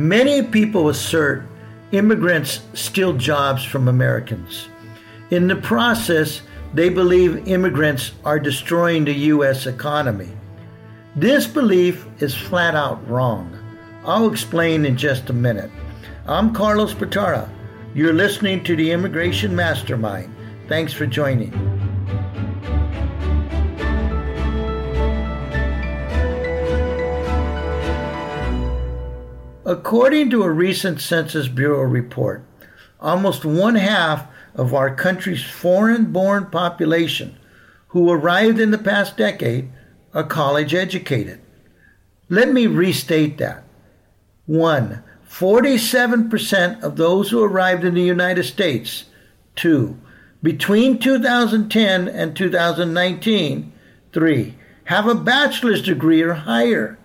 Many people assert immigrants steal jobs from Americans. In the process, they believe immigrants are destroying the U.S. economy. This belief is flat out wrong. I'll explain in just a minute. I'm Carlos Batara. You're listening to the Immigration Mastermind. Thanks for joining. According to a recent Census Bureau report, almost one half of our country's foreign born population who arrived in the past decade are college educated. Let me restate that. One, 47% of those who arrived in the United States. Two, between 2010 and 2019. Three, have a bachelor's degree or higher.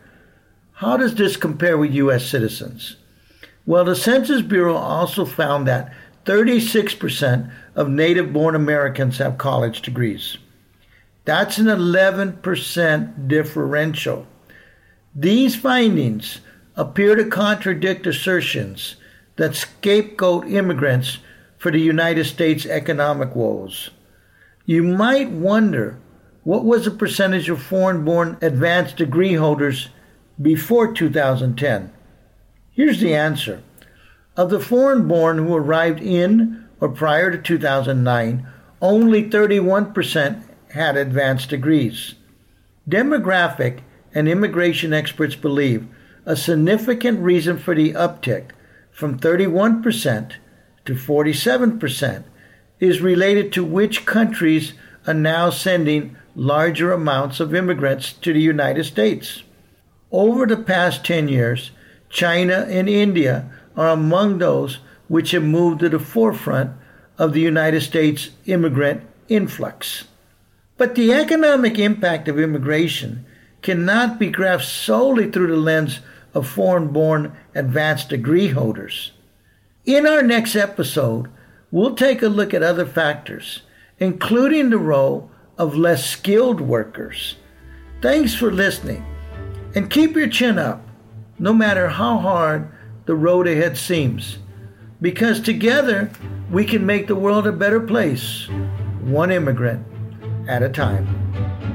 How does this compare with U.S. citizens? Well, the Census Bureau also found that 36% of native born Americans have college degrees. That's an 11% differential. These findings appear to contradict assertions that scapegoat immigrants for the United States economic woes. You might wonder what was the percentage of foreign born advanced degree holders before 2010? Here's the answer. Of the foreign born who arrived in or prior to 2009, only 31% had advanced degrees. Demographic and immigration experts believe a significant reason for the uptick from 31% to 47% is related to which countries are now sending larger amounts of immigrants to the United States. Over the past 10 years, China and India are among those which have moved to the forefront of the United States immigrant influx. But the economic impact of immigration cannot be grasped solely through the lens of foreign born advanced degree holders. In our next episode, we'll take a look at other factors, including the role of less skilled workers. Thanks for listening. And keep your chin up, no matter how hard the road ahead seems, because together we can make the world a better place, one immigrant at a time.